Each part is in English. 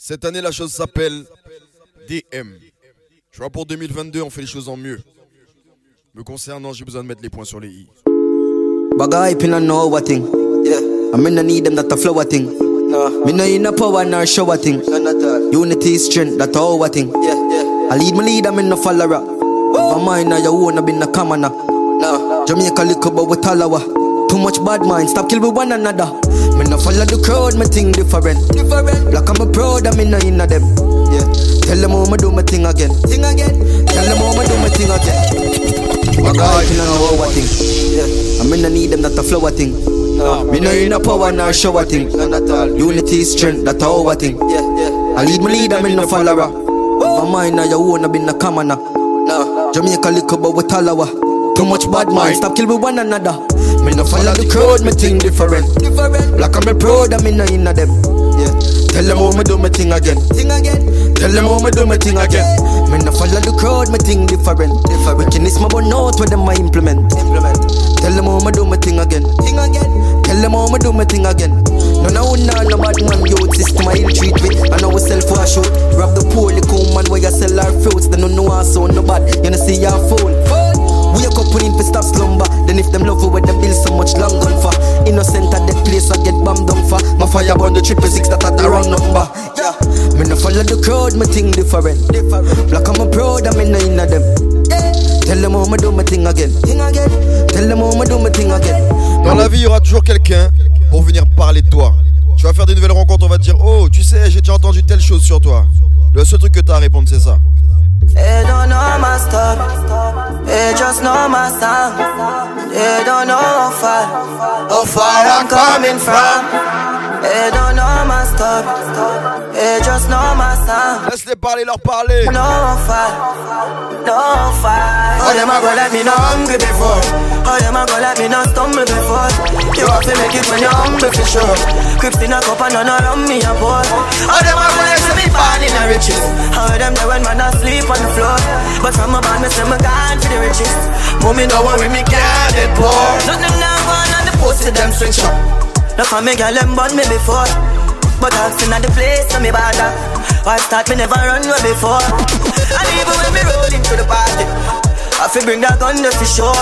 Cette année, la chose s'appelle DM. Tu vois, pour 2022, on fait les choses en mieux. Me concernant, j'ai besoin de mettre les points sur les i. Bagay pin know what thing. Yeah. I mean I need them that a flower thing. No. Me no in a power nor shower thing. No, Unity strength that a what thing. Yeah, yeah. I lead my lead, I'm in no follower. My mind now you wanna be no commoner. No. Jamaica lick but we talawa. Too much bad mind, stop kill with one another. Me no follow the crowd, me think different. Different. Black I'm a proud, I'm in no inna them. Yeah. Tell them how me do my thing again. Thing again. Tell them how me do my thing again. My God, you know what thing. Yeah. I mean I need them that a flower thing. No. Me no in a power nor show shower thing. Unity strength, that a our thing. Yeah, yeah. I lead my lead, I'm in no follower. My mind now you wanna be no commoner. Jamaica lick but we talawa. Too much bad mind, stop kill with one another. Me no follow the crowd, me think different. Black I'm a proud, I'm in no inna them. Yeah. Tell them how me do my thing again. Thing again. Tell them how me do my thing again. Me no follow the crowd, me think different. different. Wickedness my bun out where them I implement. Implement. Tell them how me do my thing again. Thing again. Tell them how me do my thing again. No no no no bad man youth system I ill treat me. I know we for wash out. Rob the poor little man where you sell our fruits. They no know us so no bad. You know see your fool. We a couple in for stop slumber? Then if them love you with them bill so much long gun for? Innocent at that place I get bombed down for. My fire burn the triple six that at the wrong number. Yeah. Me no follow the crowd, me think different. different. Black I'm a proud, I'm in the inna them. Yeah. Tell them how me do my thing again. Thing again. Tell them how me do my thing again. Dans la vie, il y aura toujours quelqu'un pour venir parler de toi. Tu vas faire des nouvelles rencontres, on va te dire Oh, tu sais, j'ai déjà entendu telle chose sur toi. Le seul truc que t'as à répondre, c'est ça. They don't know my story, they just know my sound. They don't know how far, how far I'm coming from. They don't know my story, they just know my song. Laisse-les parler, leur parler. No far, no far. How them a go let me know hungry before? How them a go let me know stumble before? You have to make it when you're humble for sure. Crips in a cup and none around me a pour. How them a go let me born in a riches? How them there when man asleep on the floor? But from a band me say me gone for the riches. But me know when me can't get poor. Nothing now going on the pussy them switch up. Now for me girl them born me before. But I've seen at the place so me bother Why start me never run away before. And even when me roll into the party. I fi bring that gun for sure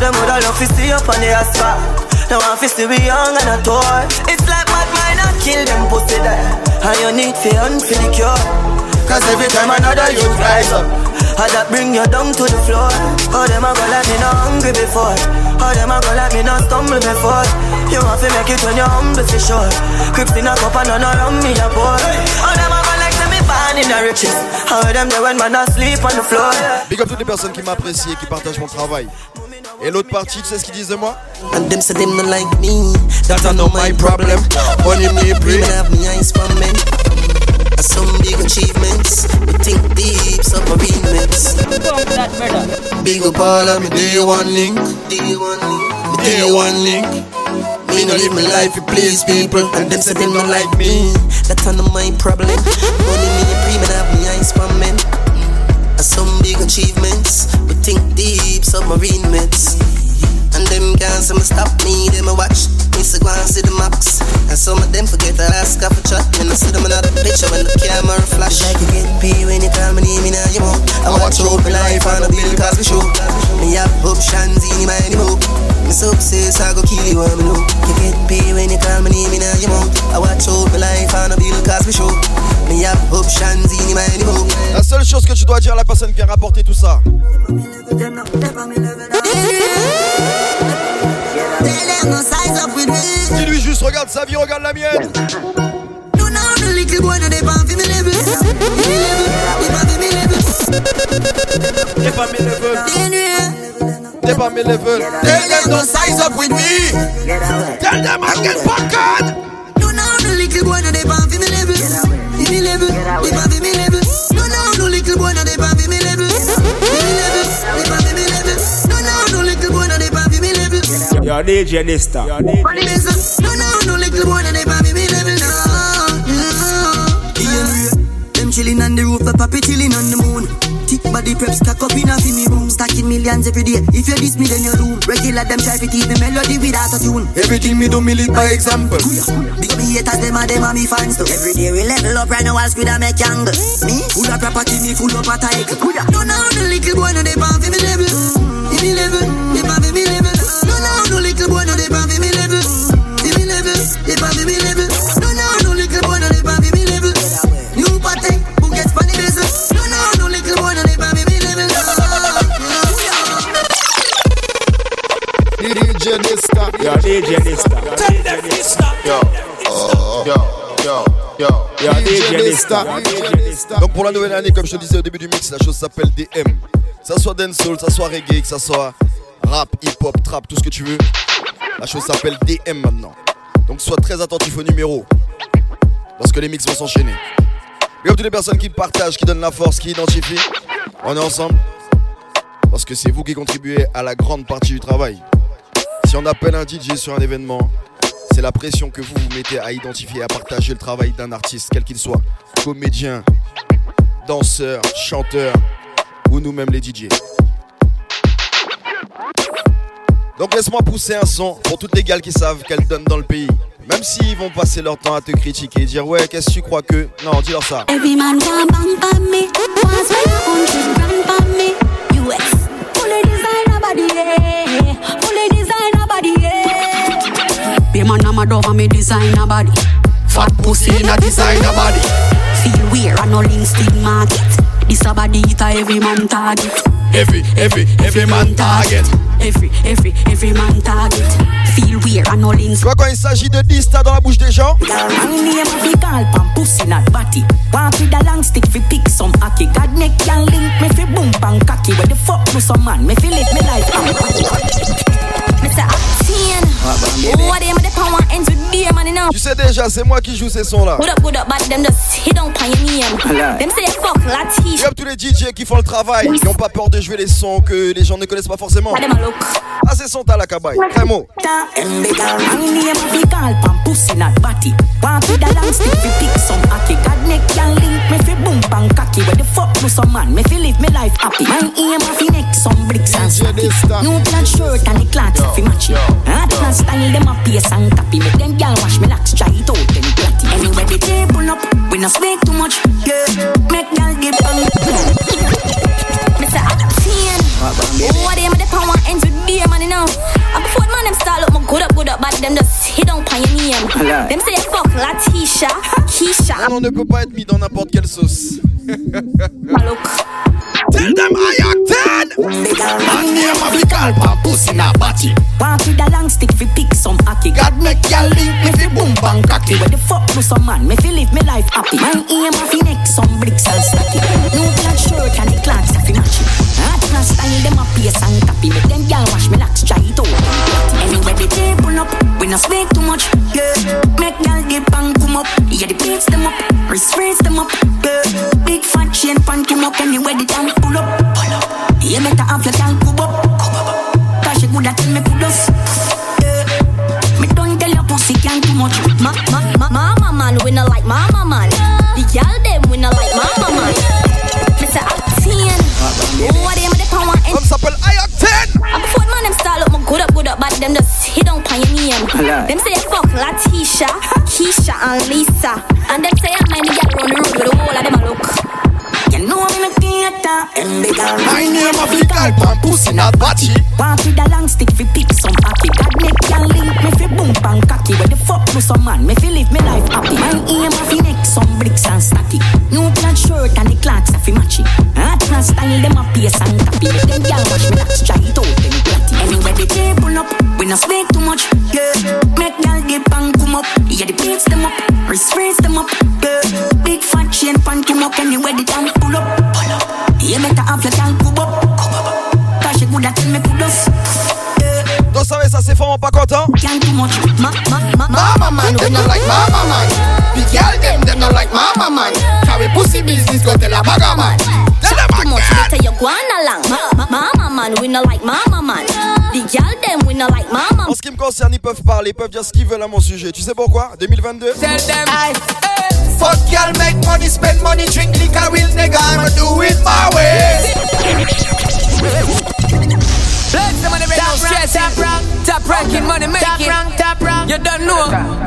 Them woulda love to see up on the asphalt Now I fi see we young and a toy It's like mad mind I kill them pussy there. And you need fi hunt for the cure Cause every time another youth rise up I that bring you down to the floor? Them a go let me know hungry before How them a go let me know stumble before You want to make it when you're humble for sure Crips in a cup and none around me a boy them a go like me born in the riches How them there when man asleep on the floor? Big up toutes les personnes qui m'apprécient et qui partagent mon travail. Et l'autre partie, tu sais ce qu'ils disent de moi? And them say them not like me. That I know my problem. Money me pray. Women have me eyes for men. And some big achievements. We think deep submarine mix. Big up all of me day one link. Day one link. Me day one link. Me no live my life to please people. And them say them not like me. That I know my problem. Money me pray, man have me eyes for men. And some big achievements. We think deep submarine mix. And them can't me stop me, them a watch. Me say go and see the maps. And some of them forget to ask for chat. When I see them another picture when the camera flash. Like you get when you call my name in your mouth. I watch out my life on a Bill Cosby show. Me have options in my anymore. Me success I go kill you, I know. You get when you call my name in your mouth. I watch out my life on a Bill show. Me have options in my anymore. La seule chose que tu dois dire à la personne qui a rapporté tout ça, juste regarde sa vie, regarde la mienne. T'es pas mes levels, t'es pas mes levels. Tell them don't size up with me. Tell them I get fucked. Your DJ Dysta. Your DJ. Them chillin' on the roof, the papi chillin' on the moon. Thick body prep stack up in a fi me room. Stacking me millions every day. If you diss me, then you do. Regular them try to teach me melody without a tune. Everything me do, me lead by example. Big up the haters, them and them and me fans too. Every day we level up right now, I'll squid and make angle. Me, full of property, me full of a tiger. Don't know the little boy, no they pan for me level. Give me level, they pan for me level. Don't know the little boy, no they pan Donc pour la nouvelle année, comme je te disais au début du mix, la chose s'appelle DM. Que ça soit dancehall, que ça soit reggae, que ça soit rap, hip-hop, trap, tout ce que tu veux. La chose s'appelle DM maintenant. Donc sois très attentif au numéro. Parce que les mix vont s'enchaîner. Et comme toutes les personnes qui partagent, qui donnent la force, qui identifient, on est ensemble. Parce que c'est vous qui contribuez à la grande partie du travail. Si on appelle un DJ sur un événement, la pression que vous vous mettez à identifier et à partager le travail d'un artiste, quel qu'il soit. Comédien, danseur, chanteur ou nous-mêmes les DJ. Donc laisse-moi pousser un son pour toutes les gales qui savent qu'elles donnent dans le pays. Même s'ils vont passer leur temps à te critiquer et dire ouais qu'est-ce que tu crois que... Non, dis-leur ça. Body, yeah. Be man, I'm a dog, I'm a designer body. Fat pussy in a designer body. Feel weird, I no link market. This a body it a every man target. Every, every, every man target. Every, every, every man target. Feel weird, I no link Tu vois quand il s'agit de Dysta dans la bouche des gens My name fi call pan pussy not batty. Want with a long stick fi pick some hockey. God make can link me fi boom pan cocky. Where the fuck no some man? Me fi live me life. Mr. Octane. What Tu sais déjà, c'est moi qui joue ces sons là. Comme tous les DJ qui font le travail, ils n'ont pas peur de jouer les sons que les gens ne connaissent pas forcément. Ah, ces la cabaye, très mot. Hot man style them a pace and copy. Make them gal wash me locks try it out them platty. Anyway the table up, we no speak too much. Yeah, make gal give on. Mr. Octane. What them the power ends with beer man you know. And before man them start look my good up, good up, but them just hit on your name. Them say fuck Latisha, Keisha. On ne peut pas être mis dans n'importe quelle sauce. A look. Tell them I octane! My name fi call pan pussy not batty. Want with a long stick fi pick some hockey. God make gal link me fi boom bang cocky. Where the fuck no some man? Me fi live me life happy. My aim fi neck some bricks and stacky. New plaid shirt and the clocks fi match it. Hot man style them a pace and copy. Make them gal wash me locks try it out. Anyway the table up, we no speak too much. Yeah, make gal dip and come up. Yeah the beats them up, wrist raise them up. Yeah, big fat chain pan come up. Anyway the damn pull up, pull up. Yeah, make a half like gal up. Cause she good at tell me kudos. Yeah, me don't tell your pussy can't too much. Ma, ma, ma, mama man, we no like mama man. The girl them, we no like mama man. Mr. Octane. Oh, what them the power ends L'homme s'appelle I octane! And before the man them start look my good up, good up, but them just hit on your name. Them say fuck Latisha, Keisha and Lisa. And them say I'm mind the girl on the road with the whole of them a look. My name a fi call pan pussy not batty. Want with a long stick fi pick some hockey. God make gal link me fi boom pan cocky. Where the fuck no some man? Me fi live me life happy. My aim a fi neck some bricks and stacky. New plaid shirt and the clocks a fi match it. Hot man style them a pace and copy. Them gal wash me locks try it out them platty. Anyway the table up, we no speak too much. Yeah, make gal dip and come up. Yeah the beats them up, wrist raise them up. Yeah, big fat chain pan much. Ma, ma, ma, ma. Mama man, them not like mama man. The girl them, them not like mama man. Carry pussy business, go tell a bagger man. Tell them Too much better you go on along. Ma, ma, mama man, we no like mama man. The girl them, we no like mama. En ce qui me concerne, ils peuvent parler, ils peuvent dire ce qu'ils veulent à mon sujet. Tu sais pourquoi? 2022 Tell them I Fuck y'all, make money, spend money, drink liquor, real nigga, I'ma do it my way.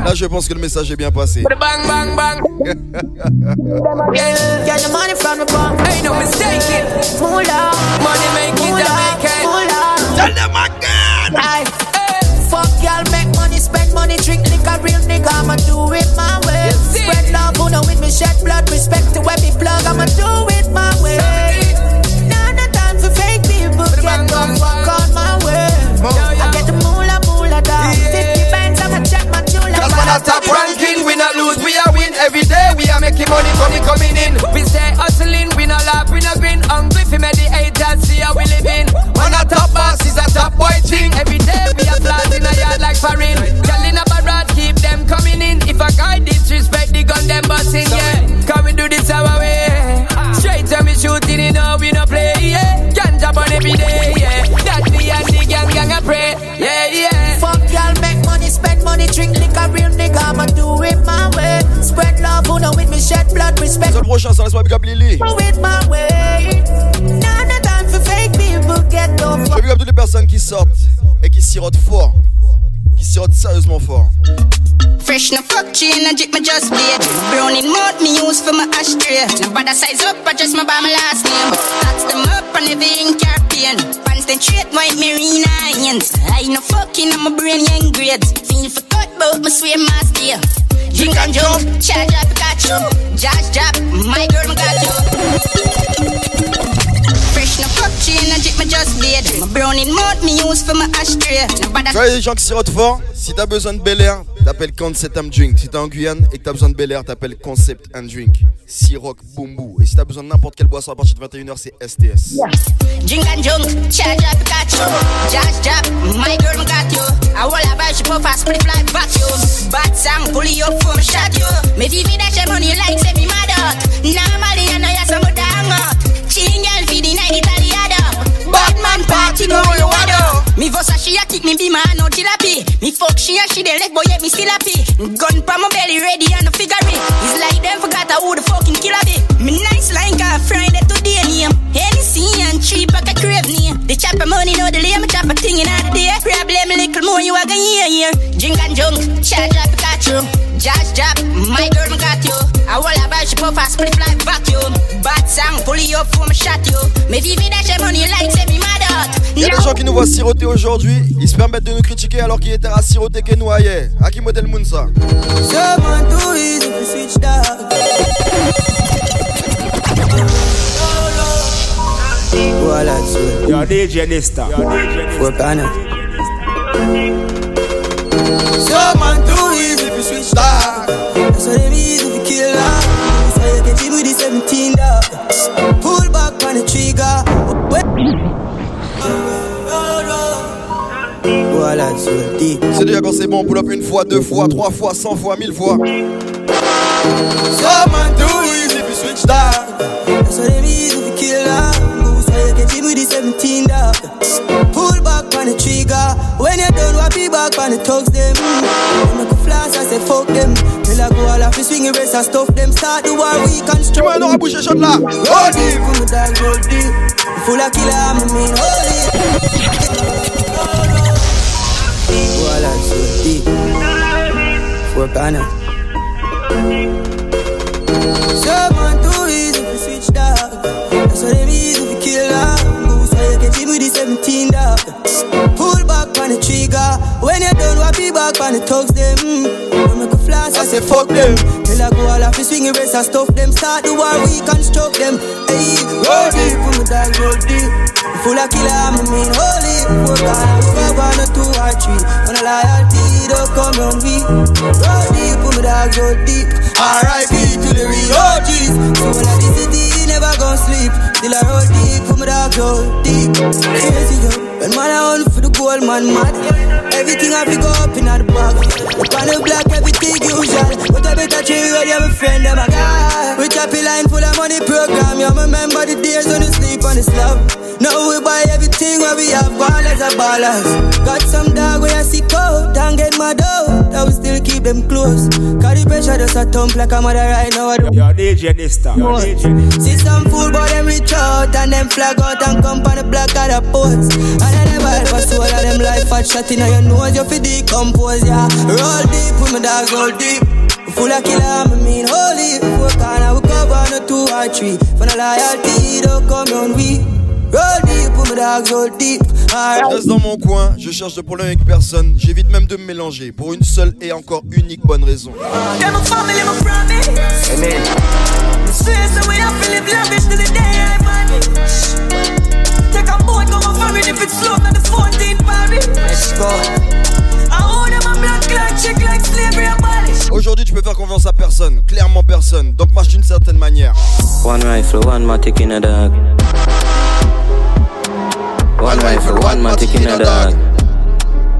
Là, je pense que le message est bien passé. Bang, bang, bang. Get the money from the bank. Ain't no mistake. Moolah. Money making, Jamaican. Moolah. Tell them again. Aye. Fuck y'all, make money, spend money, drink liquor, real nigga, I'ma do it my way. Spread love, who know with me, shed blood, respect to where me plug, I'ma do it my way. Making money, coming, coming in. We stay hustling, we not laugh, we not grin. Hungry for meditators, see how we living. One a top boss is a top boy thing. Every day we are in a yard like foreign. Girl in a barrage, keep them coming in. If a guy disrespect the gun, them busting, yeah. Come we do this our way. Straight to me shooting, you know we no play, yeah. Ganja on every day, yeah. That me and the gang, gang a pray, yeah, yeah. Fuck y'all, make money, spend money, drink me, shed blood, respect. C'est le prochain, ça laisse-moi big up Lily. It my way. Nah, no time for fake people, get the Je big up toutes les personnes qui sortent et qui sirotent fort. Qui sirotent sérieusement fort. Fresh no fuck chain, I drip my just blade. Brown in mouth, me use for my ashtray. No bother size up, I just my by my last name. Touch them up and everything carpian. Pants then straight white marina irons. I no fucking, I'm a brain young grade. Feel for cut, but my swear master. Drink and jump, charge up, got you. Josh drop, my girl, got you. Fresh no fuck chain, I my just blade. My brown in mouth, me use for my ashtray. Tu vois, des gens qui sirotent fort. Si t'as besoin de Bel Air, t'appelles Concept and Drink. Si t'es en Guyane et que t'as besoin de Bel Air, t'appelles Concept and Drink. Siroc, boum. Et si t'as besoin de n'importe quelle boisson à partir de 21h, c'est STS. Bad man party, know you want to. Me vosa she a kick me be man no tilapi. Me fuck she and she the left boy yet me still happy. Gun pa my belly ready and the figure it. It's like them forgot who the fucking killer be. Me nice like a Friday today name. Hennessy and three pack of crave name. The chopper money no delay, me chop a thing in the day. Problem little more you a gonna hear here. Drink and junk, charge up Pikachu. Josh drop, my girl me got you. I will have a ship a split like vacuum. Bad song, pull you up from shot you. Me vivi that shit money like say me mad out. Il y a des gens qui nous voient siroter aujourd'hui, ils se permettent de nous critiquer alors qu'il était à siroter que nous ailleurs. À qui modèle Mounsa Someone too easy to switch down. Voilà, tu Yo, DJ Nista. Yo, DJ panel. Someone too So you can deal with the 17 dog. Pull back on the trigger. Voilà, tu dis. C'est déjà quand c'est bon, pull up une fois, deux fois, trois fois, cent fois, mille fois. Someone too easy to switch down. That's why they be easy to kill her. So you can deal with the 17 dog. Pull back on the trigger. When you're done, what be back on the thugs them. They make a flash, I say fuck them. Till I go all off the swing erase and stuff them. Start the war, we can Tu vois, on aura bouché shot là. Roll deep, put me down, roll deep. Full of killer, I'm a mean holy. Voilà, so deep. Four panel. Someone too easy to switch dog. That's why they be easy to kill dog. So you can deal with the 17 dog. On the trigger. When you're done, what be back on the thugs them. Don't make a flash, I say fuck them. Till I go all off the swing erase and stuff them. Start the war, we construct them. Hey, roll deep, put me down, roll deep. Full of killer, I'm a mean holy. Four guys, five, one, or two, or three. On a loyalty, don't come round me. Roll deep, put me down, roll deep. R.I.P. to the real OGs. So when I the city, sleep. Till I roll deep, put me down, roll deep. Crazy, yo. When man I hunt for the gold, man mad. Everything to go up in the bag. Look on the block, everything usual. But I better chill with your friend, them a guy. We chop a line full of money program. You remember the days when you sleep on the slab. Now we buy everything where we have ballers and ballers. Got some dog where I see cold and get my dough. I will still keep them close. Carry pressure just a thump like a mother right now. I do. Yo, DJ this time. See some fool but them reach out and them flag out and come on the block of the post. And I never ever soul of them life fat shot in your nose. You fi decompose, yeah. Roll deep with my dogs, roll deep. Full of killer, I mean holy. Four corner, we cover no two or three. For the loyalty, don't come on we. Je reste dans mon coin, je cherche de problème avec personne, j'évite même de me mélanger pour une seule et encore unique bonne raison. Aujourd'hui, tu peux faire confiance à personne, clairement personne, donc marche d'une certaine manière. One rifle, one matic in a dog. One rifle, one matic in a dog.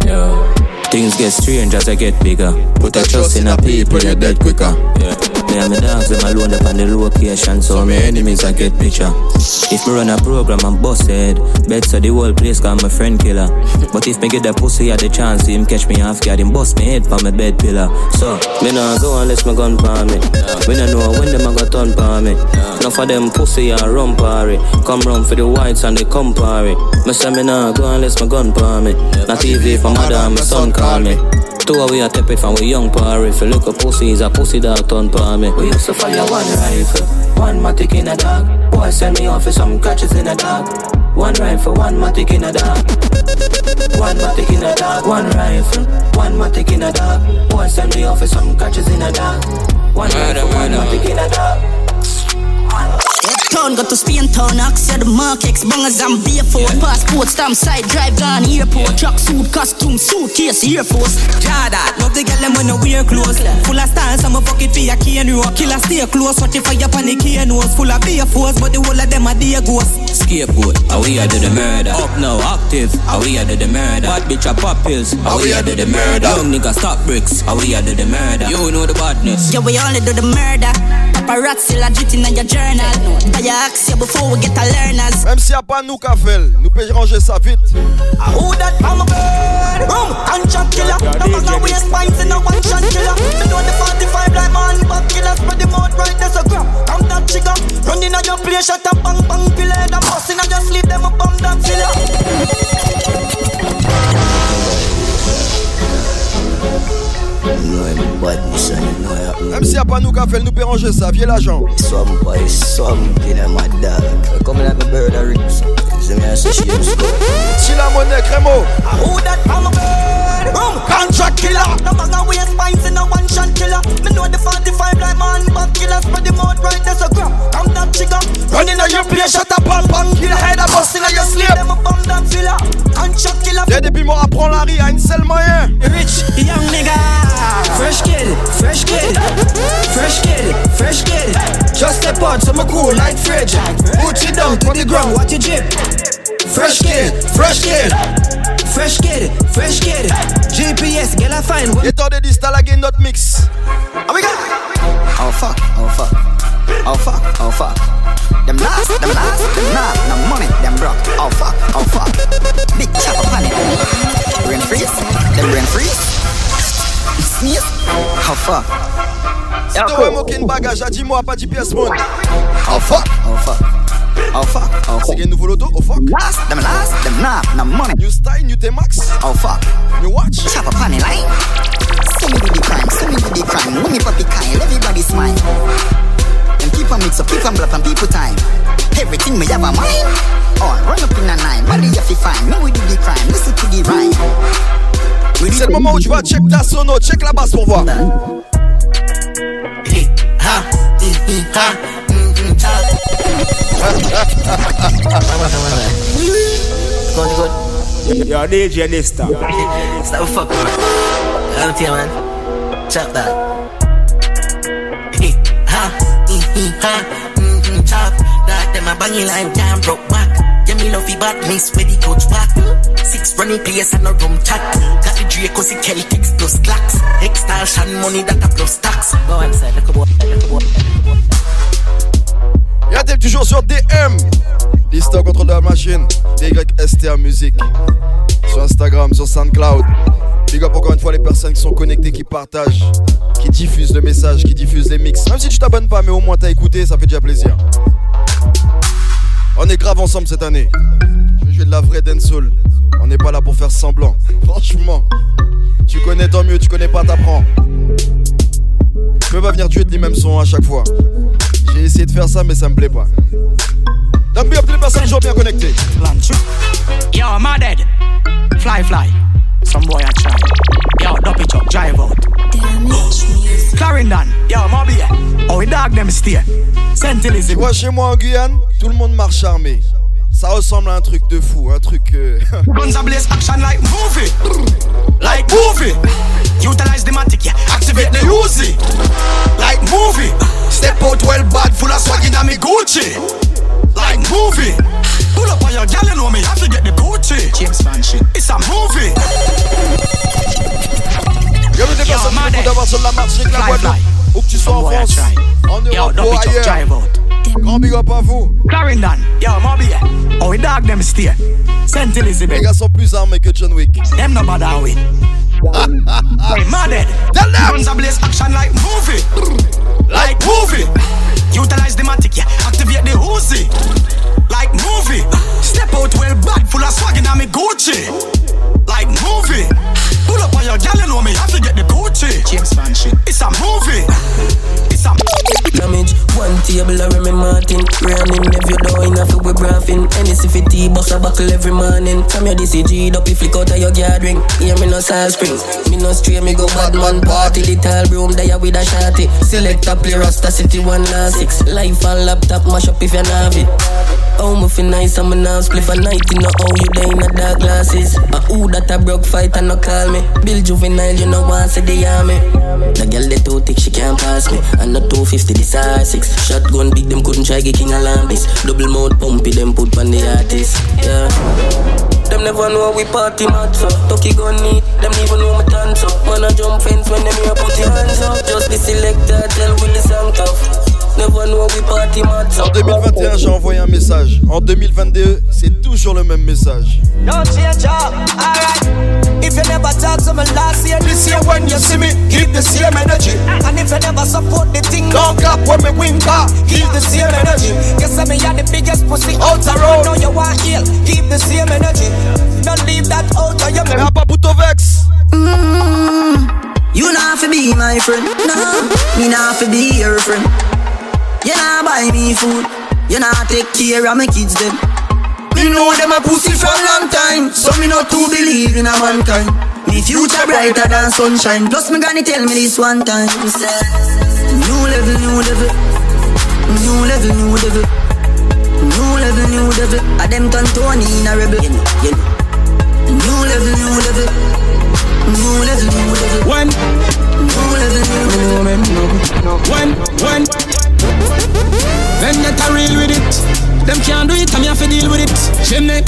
Yeah. Things get strange as I get bigger. Put a trust in a people, you're dead quicker. Yeah. Me and my dogs, them alone up on the location, so my enemies I get picture. If me run a program, I'm busted. Bet so the whole place call my friend killer. But if me get that pussy at the chance, him catch me half guard, him bust me head from my bed pillar. So, me nah go unless my gun for me. We nah know when them a got turn for me. Enough of them pussy and run party. Come run for the whites and they come party. Me say me nah go unless my gun for me. Not TV for mother and my son call me. Two we a tap it from we young par If you look a pussy, is a pussy dog turn pa me We used to fire one rifle, one matic in a dog Boy send me off for some catches in a dog One rifle, one matic in a dog One matic in a dog, one rifle, one matic in a dog Boy send me off for some catches in a dog One rifle, one matic in a dog town, got to Spain town, Axia the markets, bangers and barefoot. Yeah. Passport, stamp side, drive gone, airport. Truck suit, costume, suitcase, Air Force. Jada, love the girl them when no wear clothes. Full of style, some fuck it for your cane road. Killer stay close, watch it fire pan the cane nose. Full of beer force, but the whole of them are dear ghosts. Scapegoat, how we are do the murder. Up now, active, how we are do the murder. Bad bitch a pop pills, how we are do the murder. Young nigga stop bricks, how we are do the murder. You know the badness. Yeah, we only do the murder. Paparazzi legit in your journal. Buy your axe before we get a learners. Même s'il y a pas nous qu'a fait, nous pouvons ranger ça vite. I who that I'm a bird. Boom, contract killer. No matter we spines in a one shot killer. Me know the 45 like man, back killer. Spread the mouth right, there's a grab. I'm that trigger. Running on your place, shut up, bang bang, kill it. I'm busting on your sleep, them up on that filler. Même s'il n'y a pas nous qu'à faire, nous peut ranger ça, viens l'agent. Some boy, some kill my dog. Come like a bird of rips. Si la monnaie, crémo. Who that I'm a bird? Boom, contract killer. No matter we spines in a one shot killer. Me know the 45 like man, but killer spread the mouth right, there's a grab. I'm that trigger. Running on your place, shut up, bang bang. Kill head a bust in your sleep. Them a bomb that filler. Contract killer. Y'a des piments à prendre la rue à une seule moyen. Rich, down to the ground, what you drip. Fresh kid, fresh kid. Fresh kid, fresh kid. GPS, get a fine. Et temps de distaller notre mix. Oh we go. Oh fuck, oh fuck. Oh fuck, oh fuck. Them last, them last, them not, no money, them broke. Oh fuck, oh fuck. Big chop up on it. Brain freeze, them brain freeze. Sneeze. Oh fuck. Si tu veux moquer une bagage, dis-moi, pas GPS monde. Oh fuck, oh fuck. Oh fuck, oh fuck. C'est nouveau loto, oh fuck. Last, them last, them not, no money. New style, new T-Max. Oh fuck. New watch. Chop up on it line. See me do the crime, see me do the crime. When me puppy kind, everybody smile. Them keep on mix up, keep on block on people time. Everything me have a mind. On, run up in a nine, body you fi fine. Me we do the crime, listen to the rhyme. C'est le moment où tu vas check ta sono, check la basse pour voir. Ha, ha, Good, good. Yo, DJ this. Stop fuck man. Out here, man. Chop that. ha, mm, mm, ha, mm-hmm, chop that. Them a banging like jam broke back. Yeah, me love the badness where the coach back. Six running place and no room chat. Got the Draco, the Celtics plus clacks. Extortion money that a plus tax. Go inside, look about, look about. Y'a t'es toujours sur DM. Lista contrôle de la machine. DYSTA Musique. Sur Instagram, sur SoundCloud. Big up encore une fois les personnes qui sont connectées, qui partagent, qui diffusent le message, qui diffusent les mix. Même si tu t'abonnes pas, mais au moins t'as écouté, ça fait déjà plaisir. On est grave ensemble cette année. Je vais jouer de la vraie dancehall. On n'est pas là pour faire semblant. Franchement. Tu connais tant mieux, tu connais pas, t'apprends. Tu peux pas venir tuer les mêmes sons à chaque fois. J'ai essayé de faire ça, mais ça me plaît pas. Donc, bien, les personnes toujours bien connectées. Yo, my dead. Fly, fly. Some boy I try. Yo, dump it up, drive out. Clarendon, yo, Mobay. Oh, we dog them stay. Saint Elizabeth. Tu vois, chez moi en Guyane, tout le monde marche armé. Ça ressemble à un truc de fou, un truc. Euh... Guns action like movie, like movie. Utilize the matic, yeah. Activate the Uzi, like movie. Step out well bad, full of swag in me Gucci, like movie. Pull up on your gal, you know me, have to get the Gucci. James Bond shit, it's a movie. Bienvenue des personnes qui écoutent d'avoir sur la marche avec la Guadeloupe. Où que tu sois en France, en Europe ou ailleurs. Grand big up à vous. Clarendon, yo, Mobay. Oh, we dog them stay. Saint Elizabeth. Les gars sont plus armés que John Wick. Them no bother we. Mad Tell them. Guns a blaze action like movie. Like movie. Utilize the matic, yeah. Activate the Uzi. Like movie. Step out well bad, full of swag in me Gucci. Like movie. Pull up on your gal, you know me, have to get the Gucci. James Bond. It's a movie. A Damage, one table, I Remy Martin. Running if you don't enough, we graphing. Hennessy for tea, bust a buckle every morning. From your DCG, up, you flick out of your gathering. Hear me no salt spring. Me no stray, me go bad man party. Little room, there with a shotty. Select a play Rasta City 1 last 6. Life on laptop, mash up if you have it. Oh, me feel nice, I'm a now spliff a night in the oh, you day in the dark glasses. A who that a broke fight and no call me. Bill juvenile, you know, want to the army. The girl, they too thick, she can't pass me. And the 250, this R6. Shotgun big, them couldn't try get king alarm this. Double mode pumpy, them put on the artist. Yeah. Them never know we party mad so Tucky gun neat, them even know me dance so Man a jump fence when them here put your hands up Just the selector tell Willie song tough Never know we party mad. So En 2021 j'ai envoyé un message. En 2022 c'est toujours le même message. Don't change up, alright. If you never talk to me last year This year when you see me, keep the same energy. And if you never support the thing Don't clap when me wink up, keep the same energy. Guess I me are the biggest pussy out the road. Know you want heal, keep the same energy. Don't leave that out of your memory Paputo Vex. Mm, You not have to be my friend, no Me not have to be your friend You not buy me food. You not take care of my kids them. Me know them a pussy for a long time So me not to believe in a mankind. Me future brighter than sunshine. Plus me gonna tell me this one time. New level, new level. New level, new level. New level, new level. A them turn Tony in a rebel. You know, you know. New level, new level. New level, new level. When? New level, new level. When, when Vendetta real with it. Them can't do it, I'm here to deal with it. Chimney,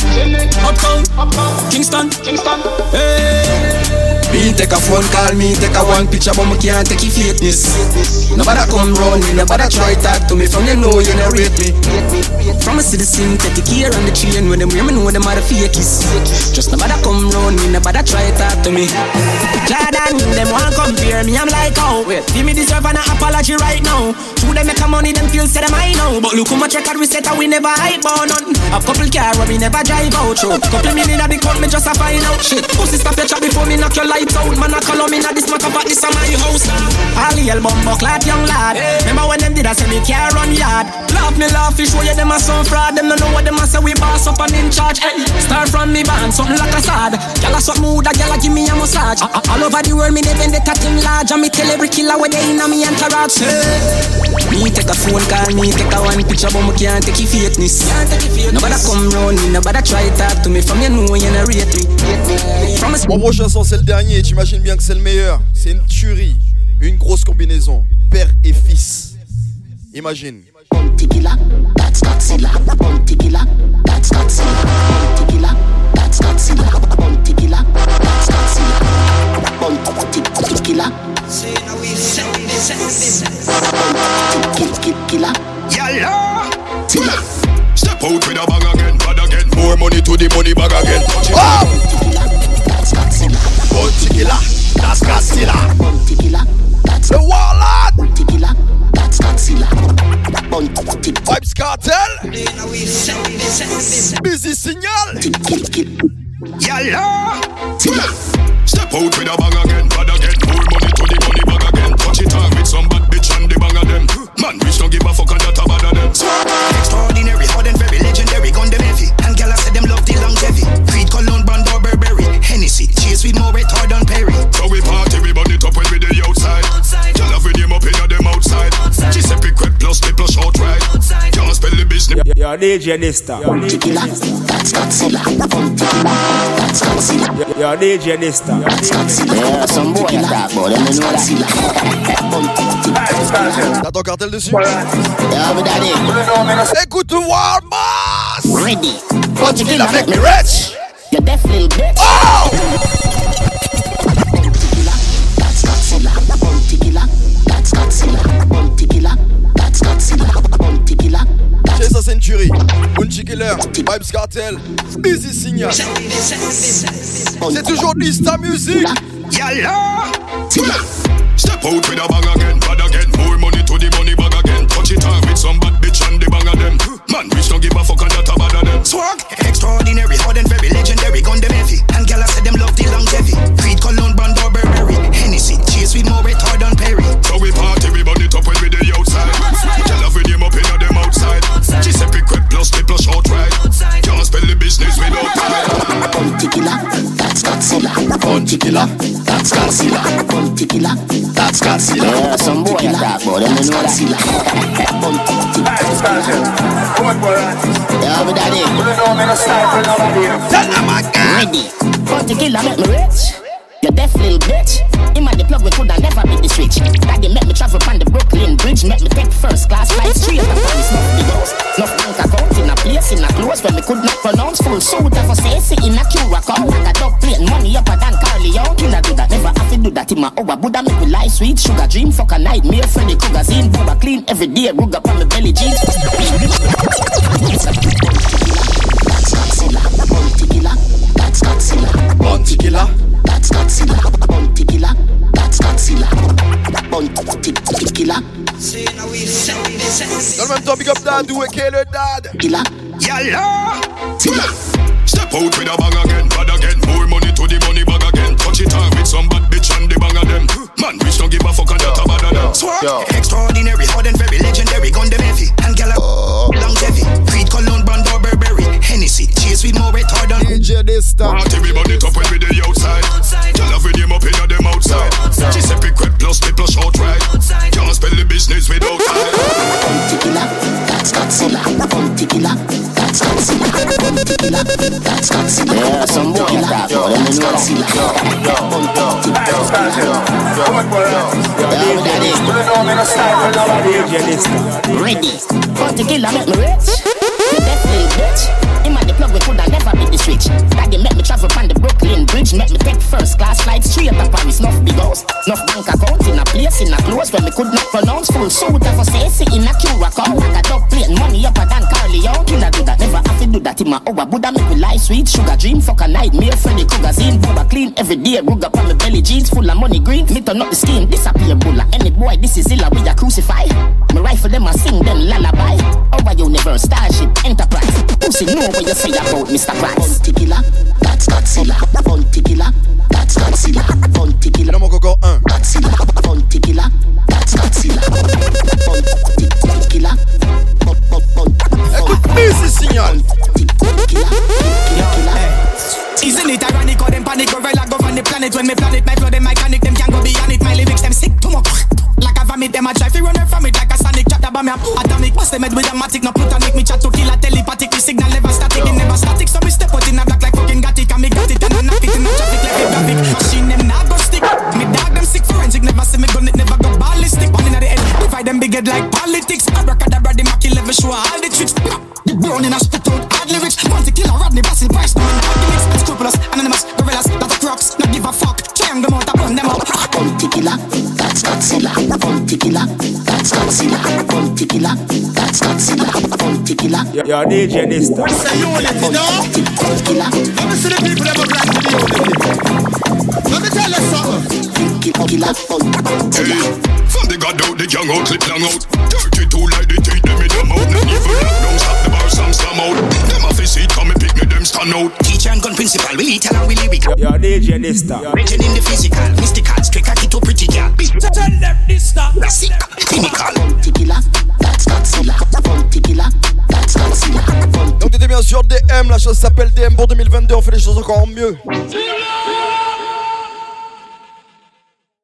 Uptown, Kingston, Kingston. Hey. Me take a phone call, me take a one picture, but me can't take your fakeness. Nobody come round me, nobody try talk to me. From you know you not rate me. From a citizen, take the gear on the chain. When them me know them are the fakies. Just nobody come round me, nobody try talk to me. Jordan, them want compare me, I'm like, oh, wait, give me deserve an apology right now. They make a money, them feel say them I know. But look how much record we set, and we never hype on none. A couple car where we never drive out, through. Couple million at the count, me just a find out shit. Pussy stop your chat before me knock your light out. Man, I call on me now this matter, but this is my house. All the album buck like young lad. Remember when them did I say me care on yard? Laugh me laugh, fish show you them a some fraud. Them don't know what them a say we boss up and in charge. Hey, start from me band, something like a sad. Gyal a suck mood, a gyal a give me a massage. All over the world, me they the thing large, and me tell every killer where they in a me entourage. Hey. Me take a phone call, me take a one picture, but me can't take your fakeness. Nobody come round me, nobody try talk to me. From you know you not rate me. From a Mon prochain son c'est le dernier, t'imagines bien que c'est le meilleur. C'est une tuerie, une grosse combinaison, père et fils. Imagine. That's Godzilla, that's Godzilla, that's Godzilla. killer, that's Godzilla. Bounty killer, that's Godzilla. Bounty killer. See, now we set this, set this. Kill, kill, killer. Yalla. Killer. Step out with a bag again, bad again. More money to the money bag again. Oh! That's Godzilla. Bounty killer, that's Godzilla. Bounty killer, that's The warlord. Bounty killer, that's Godzilla. Bounty Vybz Kartel. Now we set this, set this. Busy signal. Yalla. Step out with a bag again, bad Yo, DJ Dysta. Yo, Bounty killer, that's Godzilla. Bounty killer, that's Godzilla. Yo, DJ Dysta. That's Godzilla. Yeah, some boy attack, but them know that. Godzilla. Bounty T'as ton cartel dessus Yeah, me daddy. Écoute War Boss. Ready. Bounty killer make me rich. You deaf little bitch. Oh! killer, that's Godzilla. Bounty killer, that's Godzilla. Bounty killer, that's Godzilla. Bounty killer, Chez sa Century. Bounty killer. Vybz Kartel. Busy signal. C'est toujours Dysta Music. Yalla. killer. Step out with a bag again, bad again. More money to the money bag again. Touch it on with some bad bitch and the bang of them. Man, rich don't give a fuck and that a bad of them. Swag, extraordinary, hard and very legendary. Gun them heavy. Bounty killer, that's Godzilla. Bounty killer, that's Godzilla. Bounty killer, that's Godzilla. Yeah, some boy attack, but them know that. Godzilla. Bounty Yeah, me daddy. Tell them again. Ready. Bounty killer make me rich. You deaf little bitch. And the plug we coulda never beat the switch. Daddy make me travel on the Brooklyn Bridge. Make me take first class flight straight to Paris. Nuff the house. Nuff bank account in a place in a close where me could not pronounce. Full suit of a say in a Curacao. I got up plane money up than Carleon. Killer do that, never have to do that in my hour. Buddha make me lie sweet. Sugar dream, fuck a nightmare. Freddy Krueger scene. Booba clean every day. Rug up on belly jeans. That's Godzilla. Bounty killer, that's Godzilla. Bounty killer. That's Godzilla. Bounty killer, that's Godzilla. Bounty killer, See, now we set this, set this. Dans le même temps, big up Dadou et le dad. killer, Yalla. killer. Step out with a bag again, bad again. More money to the money bag again. Touch it on with some bad bitch and the bang of them. Man, rich don't give a fuck and that a bad of them. Swag, extraordinary, hard and very legendary. Gun them heavy. And gal I oh. longevity. Creed, Cologne, Brand, or Burberry. Hennessy, chase with more retard than DJ Dysta. Party, we burn it up when we the outside. Gyal have them up in them outside. Giuseppe Quet plus they plus outright. Can't spell the business without time. Bounty killer, that's Godzilla. Bounty killer, that's Godzilla. Bounty killer, that's Godzilla. Yeah, some boy attack, but them know that. Yeah, me daddy. DJ Dysta. Ready. Bounty killer make me rich. You deaf bitch. Plug we coulda never beat the switch. Daddy make me travel on the Brooklyn Bridge. Make me take first class flight straight to Paris. Nuff big house, nuff bank account in a place in a close where me could not pronounce. Full suit of a say in a Curacao. I got up plane money up than Carleon. Killer do do that in my hour. Buddha make me lie sweet. Sugar dream, fuck a nightmare. Freddy Krueger scene. Booba clean every day. Rug up on my belly jeans full of money green. Me turn up the scheme, disappear bulla. Any boy, this is illa we a crucify. Me rifle them and sing them lullaby. Over universe, starship, enterprise. Pussy know what you say about Mr. Price. Bounty killer, that's Godzilla. Bounty killer, that's Godzilla. Bounty Il killer, en manque encore un. Godzilla. Bounty killer, that's Godzilla. Bounty killer. Écoute, busy signal. Isn't it ironic how them panic? Go like go on the planet. When me planet my flow them mechanic them can't go beyond it. My lyrics them sick too much like a vomit them a try to run from it. Like a sonic chat about me atomic bust them head with a matic. No plutonic me chat to kill a telepathic. Me signal never static. It never static. So me step out in a black like fucking got it and me got it and I knock it in a traffic like a traffic machine. Them not go stick. Me dog them sick forensic. Never see me gun it them big dead like politics. Abracadabra, the Mackie level show all the tricks. The brown in a spit out hard lyrics. Monty killer, Rodney, Bassy, Price, no man, gimmicks. Scrupulous, anonymous, gorillas, that are crocs. Not give a fuck. Triangle mouth, I burn them up. Bounty killer, that's Godzilla. Bounty killer, that's Godzilla. Bounty killer, that's Godzilla. Bounty killer. Yo, DJ Dysta. Say unity, no? Killer. Let me see the people that have black to the unity. Let me tell you something. Killer, Hey, from the god out, the young out, clip long out. 32 like the teeth, them in the mouth. Not even stop the bar, some slam out. Them off his seat, come and pick me, them stand out. Teacher and gun principal, we her we lyrical. Yo, DJ Nista. In the physical, mystical, straight cocky to pretty girl. Tell them this stuff. Sick, clinical. Bounty killer, that's Godzilla. Bounty killer, that's Godzilla. Donc t'étais bien sûr DM, la chose s'appelle DM pour 2022, on fait les choses encore mieux.